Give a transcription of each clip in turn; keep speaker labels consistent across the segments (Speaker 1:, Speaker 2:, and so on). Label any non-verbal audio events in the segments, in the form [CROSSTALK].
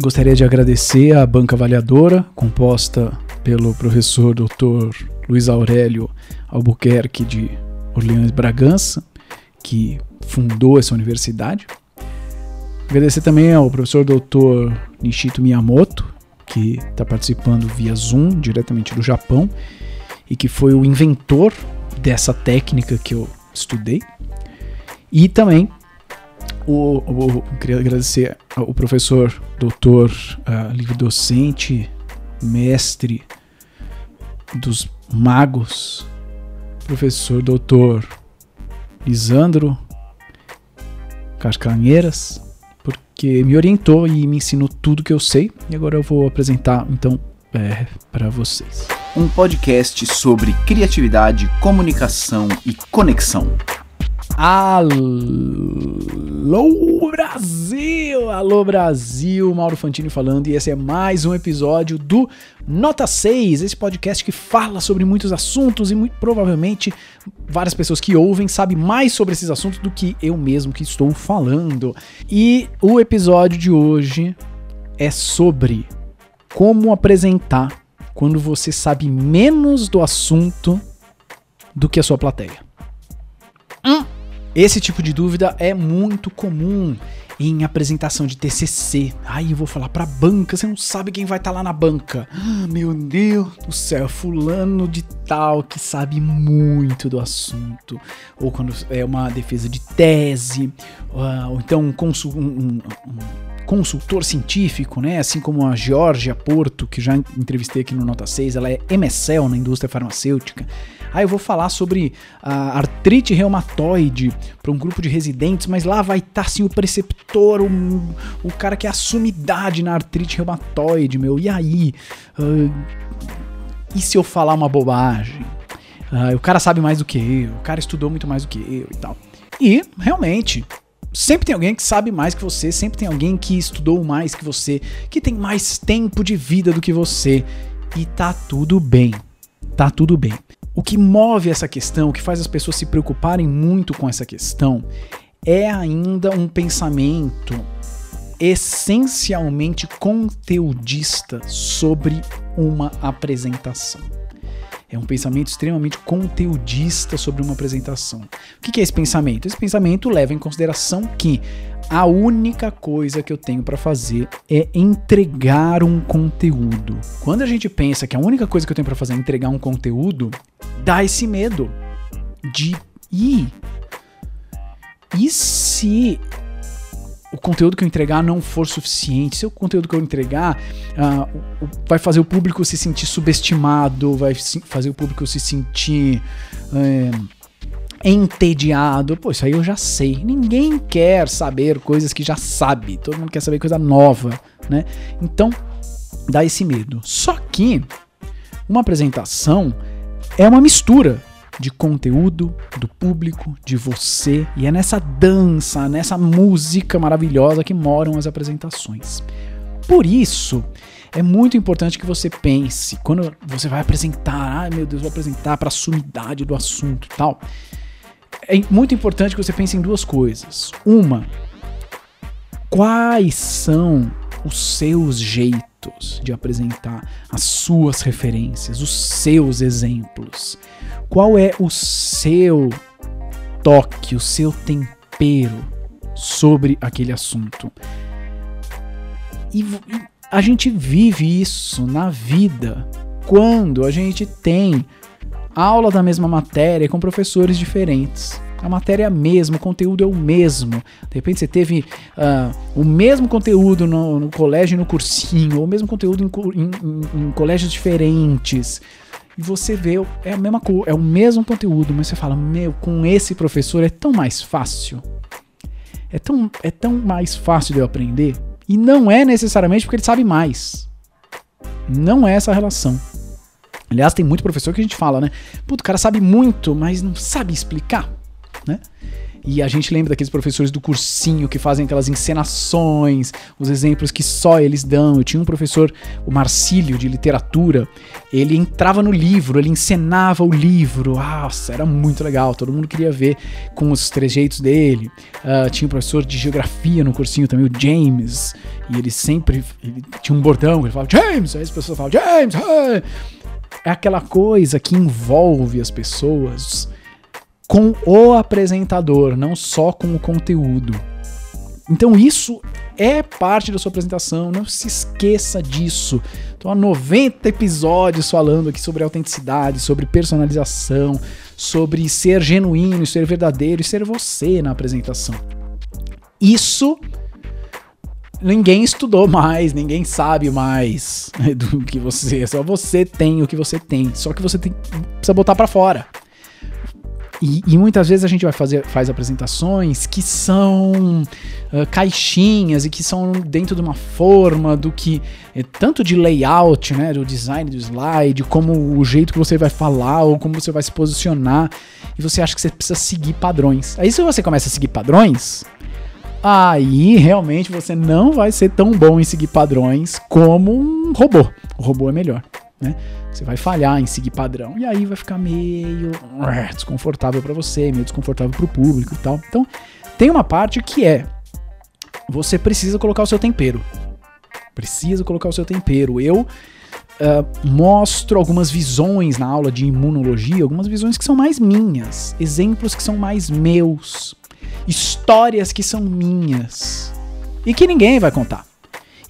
Speaker 1: gostaria de agradecer à banca avaliadora, composta pelo professor Dr. Luiz Aurélio Albuquerque de Orleans Bragança, que fundou essa universidade. Agradecer também ao professor Dr. Nishito Miyamoto, que está participando via Zoom, diretamente do Japão, e que foi o inventor dessa técnica que eu estudei. E também o, o, queria agradecer ao professor, doutor, uh, livre docente, mestre dos magos, professor doutor Lisandro Cascanheiras, porque me orientou e me ensinou tudo que eu sei. E agora eu vou apresentar então é, para vocês.
Speaker 2: Um podcast sobre criatividade, comunicação e conexão.
Speaker 1: Alô Brasil! Alô Brasil! Mauro Fantini falando e esse é mais um episódio do Nota 6, esse podcast que fala sobre muitos assuntos e muito provavelmente várias pessoas que ouvem sabem mais sobre esses assuntos do que eu mesmo que estou falando. E o episódio de hoje é sobre como apresentar quando você sabe menos do assunto do que a sua plateia. Hum. Esse tipo de dúvida é muito comum em apresentação de TCC. Aí eu vou falar pra banca, você não sabe quem vai estar tá lá na banca. Ah, meu Deus do céu, fulano de tal que sabe muito do assunto. Ou quando é uma defesa de tese, ou então um, um, um, um consultor científico, né? Assim como a Georgia Porto, que já entrevistei aqui no Nota 6, ela é MSL na indústria farmacêutica. Ah, eu vou falar sobre a artrite reumatoide para um grupo de residentes, mas lá vai estar tá, assim o preceptor, o, o cara que é a sumidade na artrite reumatoide, meu. E aí? Uh, e se eu falar uma bobagem? Uh, o cara sabe mais do que eu, o cara estudou muito mais do que eu e tal. E, realmente, sempre tem alguém que sabe mais que você, sempre tem alguém que estudou mais que você, que tem mais tempo de vida do que você. E tá tudo bem. Tá tudo bem. O que move essa questão, o que faz as pessoas se preocuparem muito com essa questão, é ainda um pensamento essencialmente conteudista sobre uma apresentação. É um pensamento extremamente conteudista sobre uma apresentação. O que é esse pensamento? Esse pensamento leva em consideração que a única coisa que eu tenho para fazer é entregar um conteúdo. Quando a gente pensa que a única coisa que eu tenho para fazer é entregar um conteúdo, dá esse medo de ir. E se o conteúdo que eu entregar não for suficiente, se o conteúdo que eu entregar uh, vai fazer o público se sentir subestimado, vai fazer o público se sentir uh, entediado, pô, isso aí eu já sei. Ninguém quer saber coisas que já sabe, todo mundo quer saber coisa nova, né? Então, dá esse medo. Só que uma apresentação é uma mistura de conteúdo, do público, de você, e é nessa dança, nessa música maravilhosa que moram as apresentações. Por isso, é muito importante que você pense, quando você vai apresentar, ai meu Deus, vou apresentar para a sumidade do assunto tal. É muito importante que você pense em duas coisas. Uma, quais são os seus jeitos de apresentar as suas referências, os seus exemplos? Qual é o seu toque, o seu tempero sobre aquele assunto? E a gente vive isso na vida quando a gente tem aula da mesma matéria com professores diferentes. A matéria é a mesma, o conteúdo é o mesmo. De repente você teve uh, o mesmo conteúdo no, no, colégio e no cursinho, ou o mesmo conteúdo em, em, em colégios diferentes e você vê, é a mesma coisa, é o mesmo conteúdo, mas você fala, meu, com esse professor é tão mais fácil. É tão, é tão mais fácil de eu aprender. E não é necessariamente porque ele sabe mais. Não é essa relação. Aliás, tem muito professor que a gente fala, né? Puto, o cara sabe muito, mas não sabe explicar, né? E a gente lembra daqueles professores do cursinho que fazem aquelas encenações, os exemplos que só eles dão. Eu tinha um professor, o Marcílio, de literatura, ele entrava no livro, ele encenava o livro. Nossa, era muito legal, todo mundo queria ver com os trejeitos dele. Uh, tinha um professor de geografia no cursinho também, o James, e ele sempre ele tinha um bordão, ele falava James, aí as pessoas falavam James, hey! é aquela coisa que envolve as pessoas com o apresentador, não só com o conteúdo. Então isso é parte da sua apresentação, não se esqueça disso. Estou há 90 episódios falando aqui sobre autenticidade, sobre personalização, sobre ser genuíno, ser verdadeiro e ser você na apresentação. Isso ninguém estudou mais, ninguém sabe mais [LAUGHS] do que você, só você tem o que você tem, só que você tem, precisa botar para fora. E, e, muitas vezes a gente vai fazer faz apresentações que são uh, caixinhas e que são dentro de uma forma do que é, tanto de layout, né, do design do slide, como o jeito que você vai falar ou como você vai se posicionar, e você acha que você precisa seguir padrões. Aí se você começa a seguir padrões, aí realmente você não vai ser tão bom em seguir padrões como um robô. O robô é melhor, né? Você vai falhar em seguir padrão e aí vai ficar meio desconfortável para você, meio desconfortável para o público e tal. Então, tem uma parte que é você precisa colocar o seu tempero. Precisa colocar o seu tempero. Eu uh, mostro algumas visões na aula de imunologia, algumas visões que são mais minhas, exemplos que são mais meus, histórias que são minhas e que ninguém vai contar.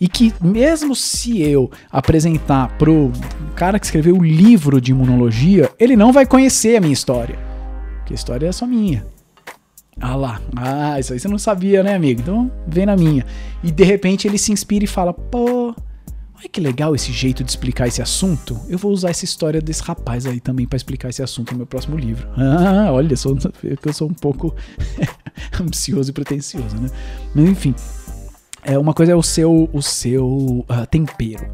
Speaker 1: E que mesmo se eu apresentar pro cara que escreveu o livro de imunologia, ele não vai conhecer a minha história. Porque a história é só minha. Ah lá, ah, isso aí você não sabia, né, amigo? Então vem na minha. E de repente ele se inspira e fala: pô, olha que legal esse jeito de explicar esse assunto. Eu vou usar essa história desse rapaz aí também para explicar esse assunto no meu próximo livro. Ah, olha, [LAUGHS] eu sou, eu sou um pouco [LAUGHS] ambicioso e pretencioso, né? Mas enfim, é uma coisa é o seu, o seu uh, tempero.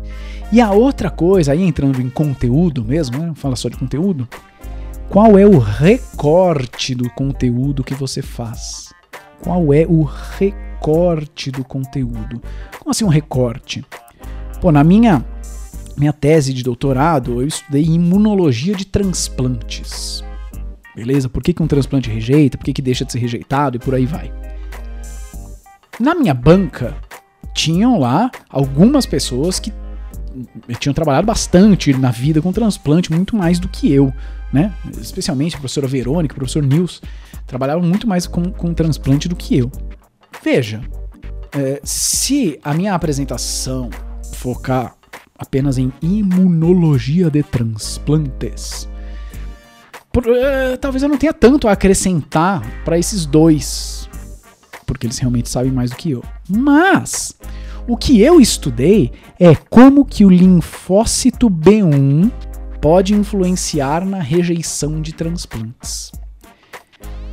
Speaker 1: E a outra coisa, aí entrando em conteúdo mesmo, né? Fala só de conteúdo. Qual é o recorte do conteúdo que você faz? Qual é o recorte do conteúdo? Como assim um recorte? Pô, na minha minha tese de doutorado, eu estudei imunologia de transplantes. Beleza? Por que, que um transplante rejeita? Por que, que deixa de ser rejeitado? E por aí vai. Na minha banca, tinham lá algumas pessoas que tinham trabalhado bastante na vida com transplante, muito mais do que eu, né? Especialmente a professora Verônica, o professor Nils, trabalhavam muito mais com, com transplante do que eu. Veja, é, se a minha apresentação focar apenas em imunologia de transplantes, por, é, talvez eu não tenha tanto a acrescentar para esses dois, porque eles realmente sabem mais do que eu. Mas o que eu estudei é como que o linfócito B1 pode influenciar na rejeição de transplantes.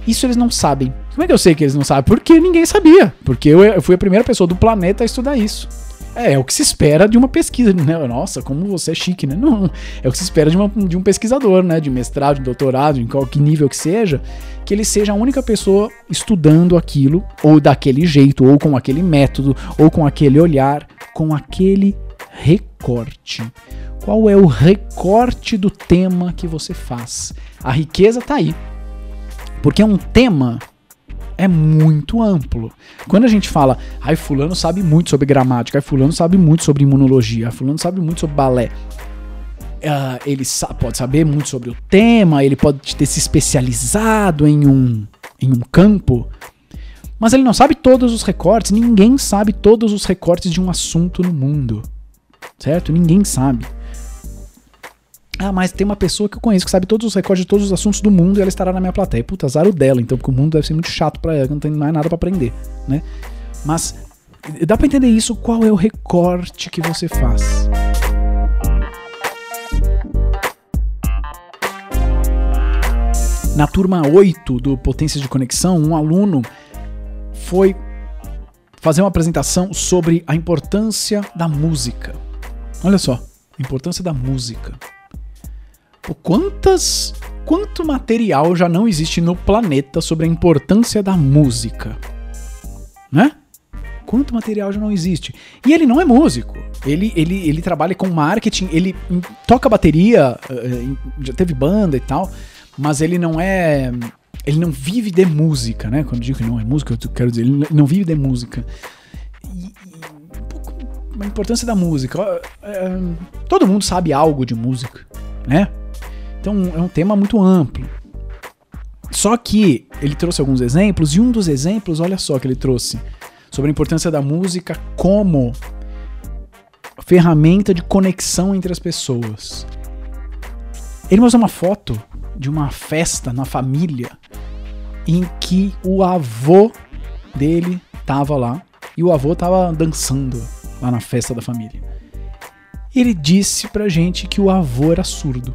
Speaker 1: Isso eles não sabem. Como é que eu sei que eles não sabem? Porque ninguém sabia. Porque eu fui a primeira pessoa do planeta a estudar isso. É, é o que se espera de uma pesquisa, né? Nossa, como você é chique, né? Não, é o que se espera de, uma, de um pesquisador, né? De mestrado, de doutorado, em qualquer nível que seja, que ele seja a única pessoa estudando aquilo, ou daquele jeito, ou com aquele método, ou com aquele olhar, com aquele recorte. Qual é o recorte do tema que você faz? A riqueza tá aí. Porque é um tema é muito amplo. Quando a gente fala, ai, fulano sabe muito sobre gramática, ai, fulano sabe muito sobre imunologia, ai, fulano sabe muito sobre balé. Uh, ele sa pode saber muito sobre o tema, ele pode ter se especializado em um, em um campo, mas ele não sabe todos os recortes, ninguém sabe todos os recortes de um assunto no mundo. Certo? Ninguém sabe. Ah, mas tem uma pessoa que eu conheço que sabe todos os recordes de todos os assuntos do mundo e ela estará na minha plateia. Puta, azar o dela, então, porque o mundo deve ser muito chato para ela, não tem mais nada para aprender, né? Mas dá para entender isso, qual é o recorte que você faz? Na turma 8 do Potências de Conexão, um aluno foi fazer uma apresentação sobre a importância da música. Olha só, a importância da música. Pô, quantas quanto material já não existe no planeta sobre a importância da música? Né? Quanto material já não existe? E ele não é músico. Ele, ele, ele trabalha com marketing, ele toca bateria, eh, já teve banda e tal, mas ele não é. Ele não vive de música, né? Quando eu digo que não é música, eu quero dizer, ele não vive de música. E, a importância da música. É, todo mundo sabe algo de música, né? Então é um tema muito amplo. Só que ele trouxe alguns exemplos, e um dos exemplos, olha só que ele trouxe sobre a importância da música como ferramenta de conexão entre as pessoas. Ele mostrou uma foto de uma festa na família em que o avô dele tava lá e o avô tava dançando lá na festa da família. Ele disse pra gente que o avô era surdo.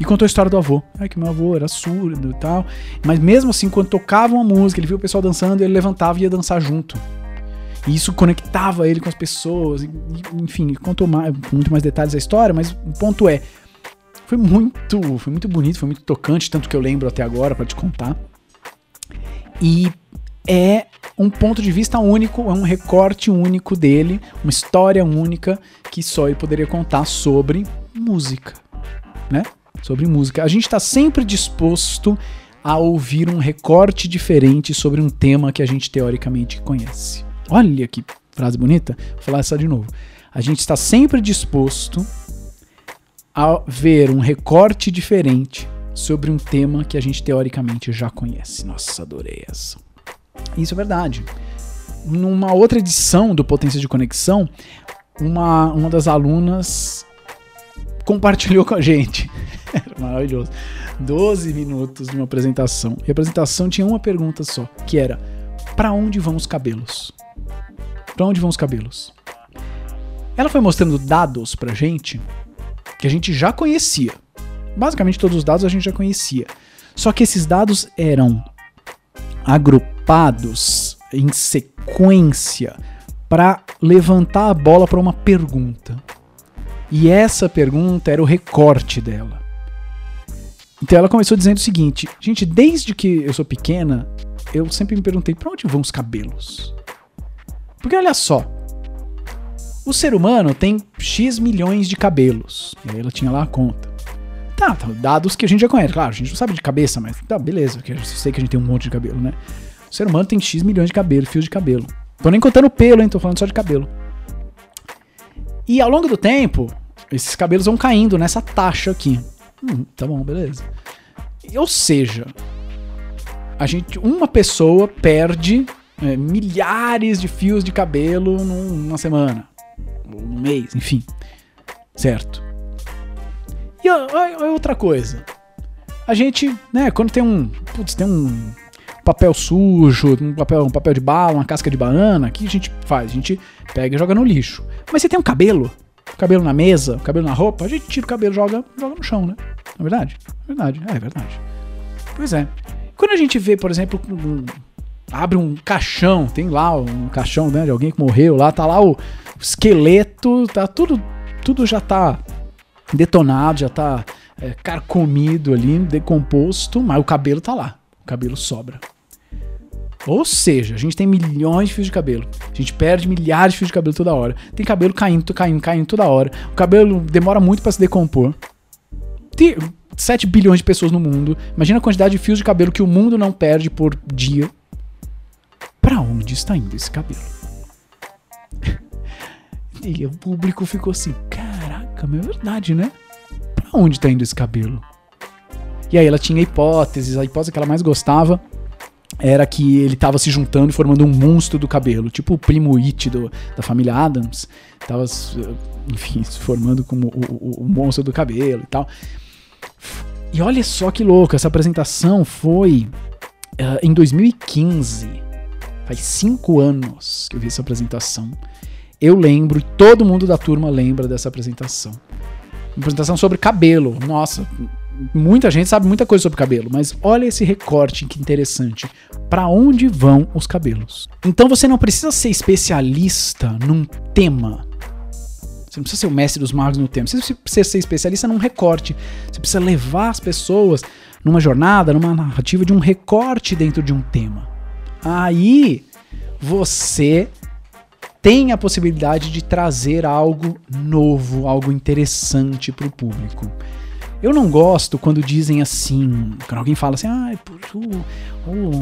Speaker 1: E contou a história do avô. É que meu avô era surdo e tal. Mas mesmo assim, quando tocava uma música, ele viu o pessoal dançando, ele levantava e ia dançar junto. E isso conectava ele com as pessoas. Enfim, contou mais, muito mais detalhes da história, mas o ponto é. Foi muito, foi muito bonito, foi muito tocante, tanto que eu lembro até agora para te contar. E é um ponto de vista único, é um recorte único dele, uma história única que só ele poderia contar sobre música, né? Sobre música. A gente está sempre disposto a ouvir um recorte diferente sobre um tema que a gente teoricamente conhece. Olha que frase bonita. Vou falar essa de novo. A gente está sempre disposto a ver um recorte diferente sobre um tema que a gente teoricamente já conhece. Nossa, adorei essa. Isso é verdade. Numa outra edição do Potência de Conexão, uma, uma das alunas compartilhou com a gente Era maravilhoso. 12 minutos de uma apresentação. E a apresentação tinha uma pergunta só, que era: para onde vão os cabelos? Para onde vão os cabelos? Ela foi mostrando dados pra gente que a gente já conhecia. Basicamente todos os dados a gente já conhecia. Só que esses dados eram agrupados em sequência para levantar a bola para uma pergunta. E essa pergunta era o recorte dela. Então ela começou dizendo o seguinte: gente, desde que eu sou pequena, eu sempre me perguntei para onde vão os cabelos? Porque olha só, o ser humano tem X milhões de cabelos. E aí ela tinha lá a conta. Tá, tá, dados que a gente já conhece. Claro, a gente não sabe de cabeça, mas tá, beleza, porque eu sei que a gente tem um monte de cabelo, né? O ser humano tem X milhões de cabelo, fios de cabelo. Tô nem contando pelo, hein? Tô falando só de cabelo. E ao longo do tempo, esses cabelos vão caindo nessa taxa aqui. Hum, tá bom, beleza. Ou seja, a gente, uma pessoa perde é, milhares de fios de cabelo numa semana, num mês, enfim. Certo. E a, a, a outra coisa. A gente, né, quando tem um. Putz, tem um papel sujo, um papel, um papel de bala, uma casca de banana, o que a gente faz? A gente pega e joga no lixo. Mas você tem um cabelo cabelo na mesa, cabelo na roupa, a gente tira o cabelo joga, joga no chão, né? É verdade? É verdade, é, é verdade. Pois é. Quando a gente vê, por exemplo, abre um caixão, tem lá um caixão né, de alguém que morreu lá, tá lá o esqueleto, tá tudo, tudo já tá detonado, já tá é, carcomido ali, decomposto, mas o cabelo tá lá, o cabelo sobra. Ou seja, a gente tem milhões de fios de cabelo. A gente perde milhares de fios de cabelo toda hora. Tem cabelo caindo, caindo, caindo toda hora. O cabelo demora muito para se decompor. Tem 7 bilhões de pessoas no mundo. Imagina a quantidade de fios de cabelo que o mundo não perde por dia. Para onde está indo esse cabelo? [LAUGHS] e o público ficou assim: caraca, mas é verdade, né? Para onde está indo esse cabelo? E aí ela tinha hipóteses, a hipótese que ela mais gostava era que ele estava se juntando e formando um monstro do cabelo, tipo o primo It do, da família Adams, estava, enfim, se formando como o, o, o, monstro do cabelo e tal. E olha só que louco, essa apresentação foi uh, em 2015, faz cinco anos que eu vi essa apresentação. Eu lembro, todo mundo da turma lembra dessa apresentação. Uma apresentação sobre cabelo. Nossa, muita gente sabe muita coisa sobre cabelo, mas olha esse recorte que interessante. Para onde vão os cabelos? Então você não precisa ser especialista num tema Você não precisa ser o mestre dos magos no tema. Você precisa ser especialista num recorte. Você precisa levar as pessoas numa jornada, numa narrativa de um recorte dentro de um tema. Aí você tem a possibilidade de trazer algo novo, algo interessante para o público. Eu não gosto quando dizem assim, quando alguém fala assim, ah, o, o,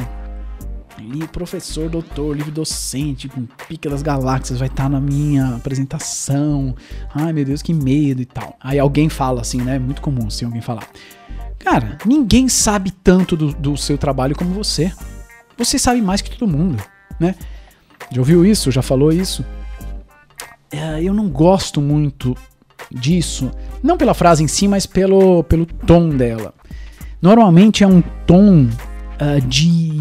Speaker 1: o professor, doutor, livre docente, com pica das galáxias, vai estar tá na minha apresentação. Ai meu Deus, que medo e tal. Aí alguém fala assim, né? É muito comum assim alguém falar. Cara, ninguém sabe tanto do, do seu trabalho como você. Você sabe mais que todo mundo, né? Já ouviu isso? Já falou isso? É, eu não gosto muito disso, não pela frase em si, mas pelo, pelo tom dela. Normalmente é um tom uh, de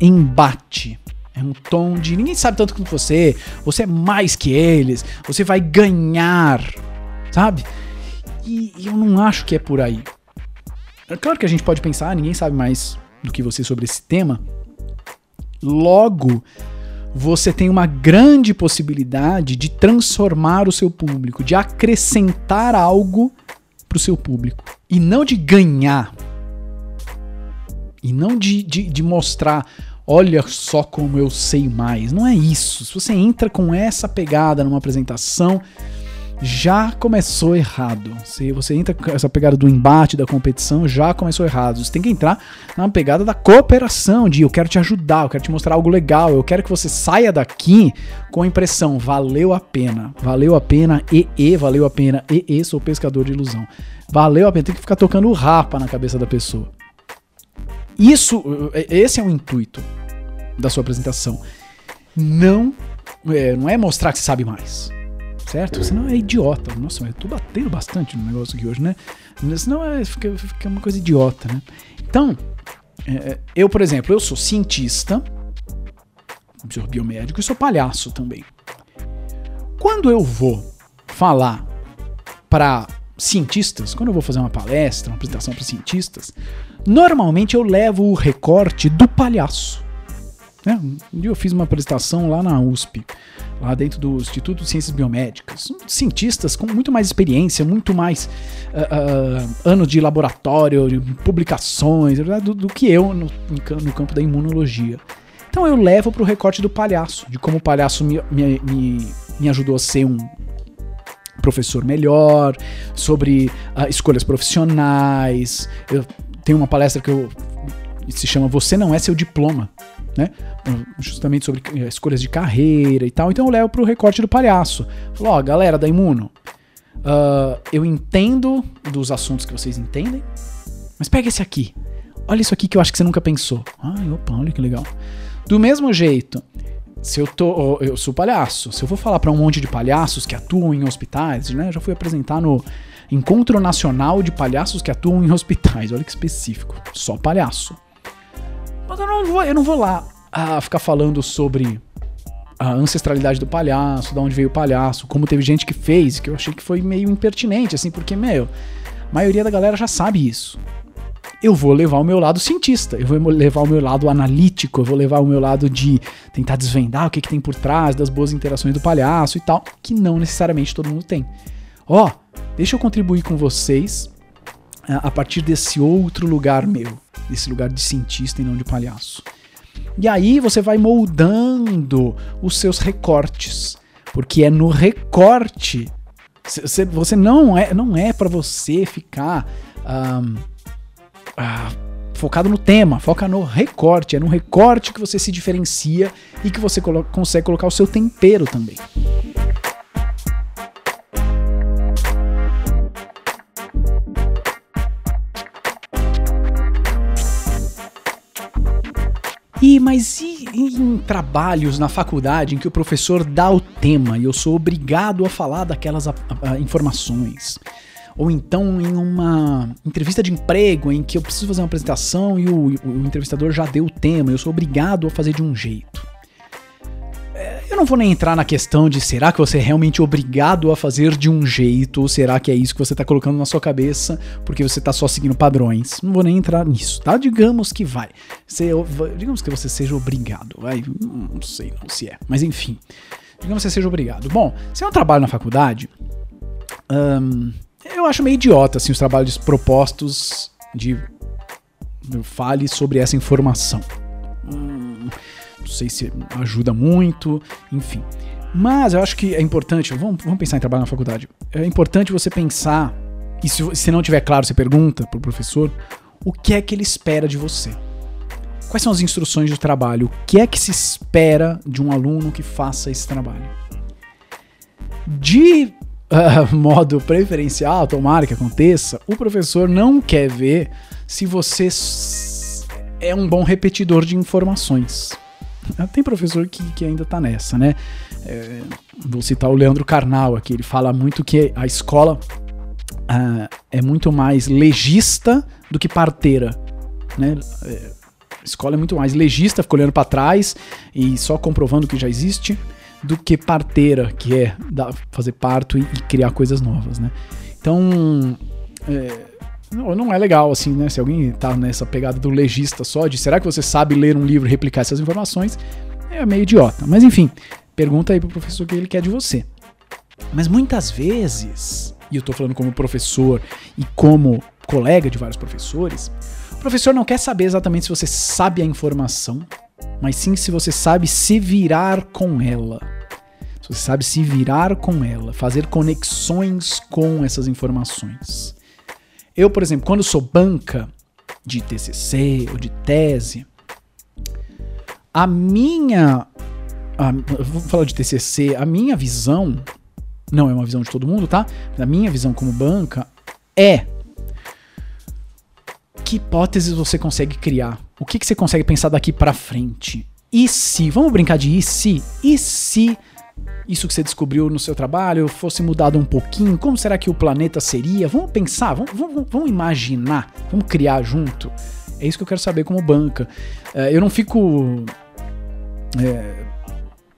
Speaker 1: embate. É um tom de ninguém sabe tanto quanto você, você é mais que eles, você vai ganhar, sabe? E, e eu não acho que é por aí. É claro que a gente pode pensar, ninguém sabe mais do que você sobre esse tema. Logo, você tem uma grande possibilidade de transformar o seu público, de acrescentar algo para o seu público. E não de ganhar. E não de, de, de mostrar, olha só como eu sei mais. Não é isso. Se você entra com essa pegada numa apresentação, já começou errado. Se você entra com essa pegada do embate, da competição, já começou errado. Você tem que entrar na pegada da cooperação, de eu quero te ajudar, eu quero te mostrar algo legal, eu quero que você saia daqui com a impressão, valeu a pena, valeu a pena, e, e, valeu a pena, e, e, sou pescador de ilusão. Valeu a pena, tem que ficar tocando o rapa na cabeça da pessoa. Isso, esse é o intuito da sua apresentação. Não é, não é mostrar que você sabe mais certo? Senão é idiota. Nossa, eu tô batendo bastante no negócio aqui hoje, né? Senão é, fica, fica uma coisa idiota, né? Então, é, eu, por exemplo, eu sou cientista, sou biomédico e sou palhaço também. Quando eu vou falar para cientistas, quando eu vou fazer uma palestra, uma apresentação para cientistas, normalmente eu levo o recorte do palhaço. Né? Um dia eu fiz uma apresentação lá na USP lá dentro do Instituto de Ciências Biomédicas. Cientistas com muito mais experiência, muito mais uh, uh, anos de laboratório, de publicações, do, do que eu no, no, campo da imunologia. Então eu levo para o recorte do palhaço, de como o palhaço me, me, me, me ajudou a ser um professor melhor, sobre uh, escolhas profissionais. Eu tenho uma palestra que eu se chama Você Não É Seu Diploma, né? Justamente sobre eh, escolhas de carreira e tal. Então eu levo pro recorte do palhaço. Falo, ó, galera da Imuno, uh, eu entendo dos assuntos que vocês entendem, mas pega esse aqui. Olha isso aqui que eu acho que você nunca pensou. Ai, opa, olha que legal. Do mesmo jeito, se eu tô. Eu sou palhaço. Se eu vou falar para um monte de palhaços que atuam em hospitais, né? Eu já fui apresentar no Encontro Nacional de Palhaços que Atuam em Hospitais. Olha que específico. Só palhaço. Mas eu não vou, eu não vou lá ah, ficar falando sobre a ancestralidade do palhaço, de onde veio o palhaço, como teve gente que fez, que eu achei que foi meio impertinente, assim, porque, meu, a maioria da galera já sabe isso. Eu vou levar o meu lado cientista, eu vou levar o meu lado analítico, eu vou levar o meu lado de tentar desvendar o que, que tem por trás das boas interações do palhaço e tal, que não necessariamente todo mundo tem. Ó, oh, deixa eu contribuir com vocês a partir desse outro lugar meu desse lugar de cientista e não de palhaço. E aí você vai moldando os seus recortes, porque é no recorte. Você não é, não é para você ficar um, uh, focado no tema, foca no recorte. É no recorte que você se diferencia e que você colo consegue colocar o seu tempero também. E mas e em trabalhos na faculdade em que o professor dá o tema e eu sou obrigado a falar daquelas a, a, informações? Ou então em uma entrevista de emprego em que eu preciso fazer uma apresentação e o, o entrevistador já deu o tema, eu sou obrigado a fazer de um jeito. Eu não vou nem entrar na questão de será que você é realmente obrigado a fazer de um jeito, ou será que é isso que você está colocando na sua cabeça porque você está só seguindo padrões. Não vou nem entrar nisso, tá? Digamos que vai. Você, digamos que você seja obrigado, vai. Não sei não se é. Mas enfim. Digamos que você seja obrigado. Bom, se eu trabalho na faculdade, hum, eu acho meio idiota assim, os trabalhos propostos de fale sobre essa informação. Hum, não sei se ajuda muito, enfim. Mas eu acho que é importante, vamos, vamos pensar em trabalho na faculdade. É importante você pensar, e se, se não tiver claro, você pergunta pro professor o que é que ele espera de você. Quais são as instruções de trabalho? O que é que se espera de um aluno que faça esse trabalho? De uh, [LAUGHS] modo preferencial, tomara que aconteça, o professor não quer ver se você é um bom repetidor de informações. Tem professor que, que ainda tá nessa, né? É, vou citar o Leandro Carnal aqui, ele fala muito que a escola uh, é muito mais legista do que parteira, né? É, a escola é muito mais legista, fica olhando para trás e só comprovando que já existe, do que parteira, que é dar, fazer parto e, e, criar coisas novas, né? Então, é, não, não, é legal, assim, né? Se alguém tá nessa pegada do legista só, de será que você sabe ler um livro e replicar essas informações, é meio idiota. Mas enfim, pergunta aí pro professor o que ele quer de você. Mas muitas vezes, e eu tô falando como professor e como colega de vários professores, o professor não quer saber exatamente se você sabe a informação, mas sim se você sabe se virar com ela. Se você sabe se virar com ela, fazer conexões com essas informações. Eu, por exemplo, quando sou banca de TCC ou de tese, a minha. A, vou falar de TCC, a minha visão, não é uma visão de todo mundo, tá? A minha visão como banca é que hipóteses você consegue criar? O que, que você consegue pensar daqui para frente? E se, vamos brincar de e se? E se isso que você descobriu no seu trabalho fosse mudado um pouquinho? Como será que o planeta seria? Vamos pensar, vamos, vamos, vamos imaginar, vamos criar junto. É isso que eu quero saber como banca. É, eu não fico é,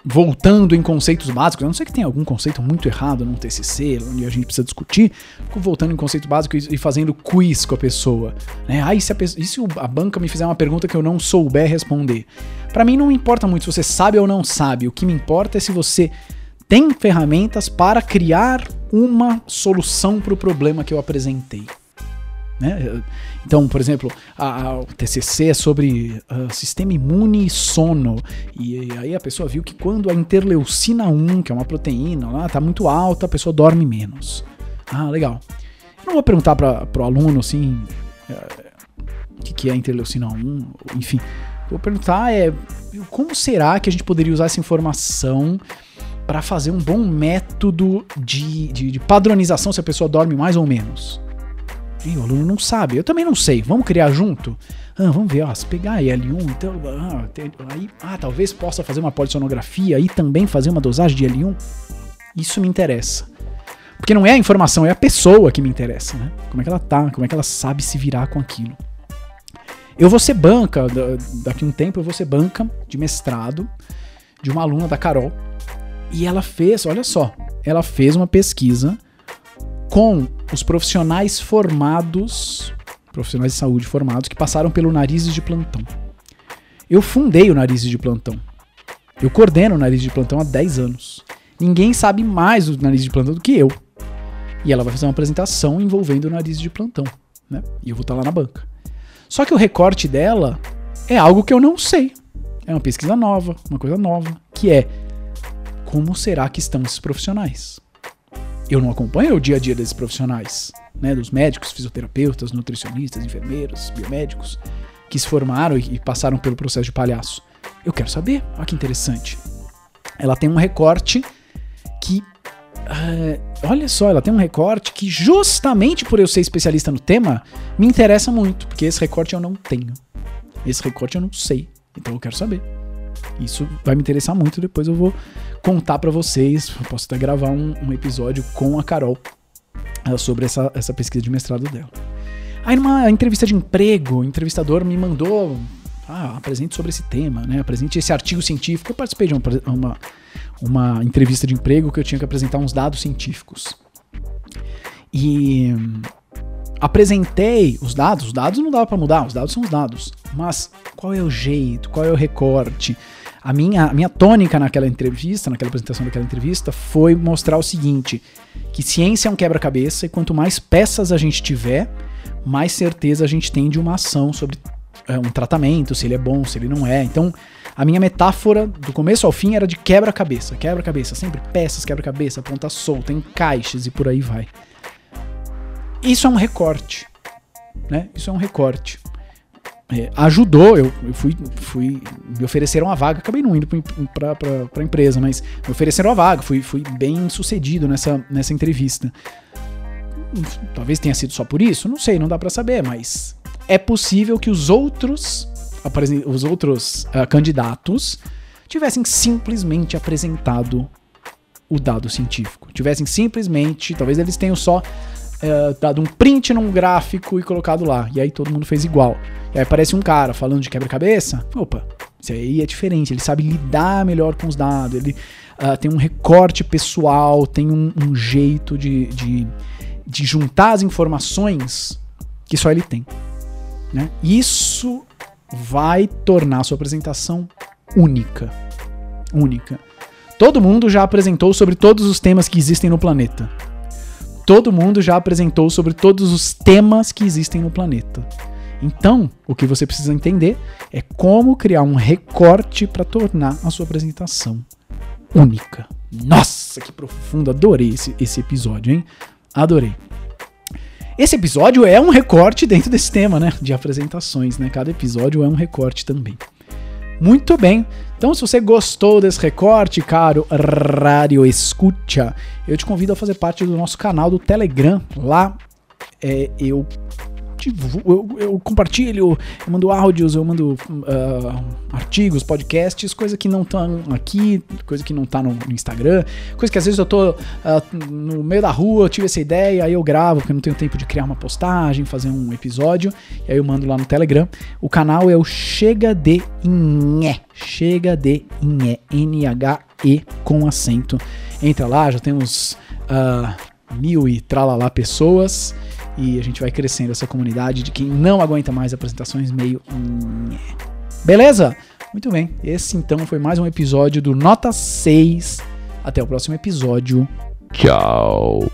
Speaker 1: voltando em conceitos básicos, a não ser que tenha algum conceito muito errado num TCC, onde a gente precisa discutir, voltando em conceito básico e, fazendo quiz com a pessoa. Né? Ah, e se a, e se a banca me fizer uma pergunta que eu não souber responder? Para mim não importa muito se você sabe ou não sabe, o que me importa é se você tem ferramentas para criar uma solução para o problema que eu apresentei. Né? Então, por exemplo, a, a, o TCC é sobre uh, sistema imune e sono. E, e, aí a pessoa viu que quando a interleucina 1, que é uma proteína, lá está muito alta, a pessoa dorme menos. Ah, legal. Eu não vou perguntar para o aluno assim uh, o que, que é interleucina 1, enfim. Vou perguntar é como será que a gente poderia usar essa informação para fazer um bom método de, de, de padronização se a pessoa dorme mais ou menos. E o aluno não sabe, eu também não sei. Vamos criar junto? Ah, vamos ver, ó, se pegar L1, então, ah, tem, aí, ah, talvez possa fazer uma polissonografia e também fazer uma dosagem de L1. Isso me interessa. Porque não é a informação, é a pessoa que me interessa, né? Como é que ela tá, como é que ela sabe se virar com aquilo. Eu vou ser banca, daqui a um tempo eu vou ser banca de mestrado de uma aluna da Carol. E ela fez, olha só, ela fez uma pesquisa com os profissionais formados, profissionais de saúde formados, que passaram pelo Narizes de Plantão. Eu fundei o Narizes de Plantão. Eu coordeno o Narizes de Plantão há 10 anos. Ninguém sabe mais do Narizes de Plantão do que eu. E ela vai fazer uma apresentação envolvendo o Narizes de Plantão. Né? E eu vou estar lá na banca. Só que o recorte dela é algo que eu não sei. É uma pesquisa nova, uma coisa nova, que é como será que estão esses profissionais? Eu não acompanho o dia a dia desses profissionais, né, dos médicos, fisioterapeutas, nutricionistas, enfermeiros, biomédicos, que se formaram e passaram pelo processo de palhaço. Eu quero saber, olha que interessante. Ela tem um recorte que. Uh, olha só, ela tem um recorte que, justamente por eu ser especialista no tema, me interessa muito, porque esse recorte eu não tenho. Esse recorte eu não sei, então eu quero saber. Isso vai me interessar muito. Depois eu vou contar para vocês. Posso até gravar um, um, episódio com a Carol uh, sobre essa, essa pesquisa de mestrado dela. Aí numa entrevista de emprego, o entrevistador me mandou. Ah, apresente sobre esse tema, né? Apresente esse artigo científico. Eu participei de uma, uma, uma entrevista de emprego que eu tinha que apresentar uns dados científicos. E apresentei os dados, os dados não dava para mudar, os dados são os dados. Mas qual é o jeito, qual é o recorte? A minha, a minha tônica naquela entrevista, naquela apresentação daquela entrevista, foi mostrar o seguinte: que ciência é um quebra-cabeça e quanto mais peças a gente tiver, mais certeza a gente tem de uma ação sobre é, um tratamento, se ele é bom, se ele não é. Então, a minha metáfora do começo ao fim era de quebra-cabeça. Quebra-cabeça, sempre peças, quebra-cabeça, ponta solta, encaixes e por aí vai. Isso é um recorte, né? Isso é um recorte. É, ajudou, eu, eu, fui, fui. Me ofereceram uma vaga, acabei não indo para a empresa, mas me ofereceram a vaga, fui, fui bem sucedido nessa, nessa entrevista. Talvez tenha sido só por isso, não sei, não dá para saber, mas é possível que os outros, os outros uh, candidatos tivessem simplesmente apresentado o dado científico. Tivessem simplesmente, talvez eles tenham só uh, dado um print num gráfico e colocado lá. E aí todo mundo fez igual. E aí aparece um cara falando de quebra-cabeça. Opa, isso aí é diferente. Ele sabe lidar melhor com os dados. Ele uh, tem um recorte pessoal, tem um, um jeito de, de, de juntar as informações que só ele tem. Né? Isso vai tornar a sua apresentação única. Única. Todo mundo já apresentou sobre todos os temas que existem no planeta. Todo mundo já apresentou sobre todos os temas que existem no planeta. Então, o que você precisa entender é como criar um recorte para tornar a sua apresentação única. Nossa, que profundo! Adorei esse, esse episódio, hein? Adorei. Esse episódio é um recorte dentro desse tema, né? De apresentações, né? Cada episódio é um recorte também. Muito bem. Então, se você gostou desse recorte, caro Rádio Escucha, eu te convido a fazer parte do nosso canal do Telegram. Lá é, eu eu, eu, compartilho, eu mando áudios, eu mando uh, artigos, podcasts, coisa que não estão aqui, coisa que não tá no, no, Instagram, coisa que às vezes eu tô uh, no meio da rua, eu tive essa ideia, aí eu gravo, porque eu não tenho tempo de criar uma postagem, fazer um episódio, e aí eu mando lá no Telegram. O canal é o Chega de Inhé, Chega de Inhé, N-H-E com acento. Entra lá, já temos uh, mil e tralalá pessoas e a gente vai crescendo essa comunidade de quem não aguenta mais apresentações meio. Beleza? Muito bem. Esse então foi mais um episódio do Nota 6. Até o próximo episódio. Tchau.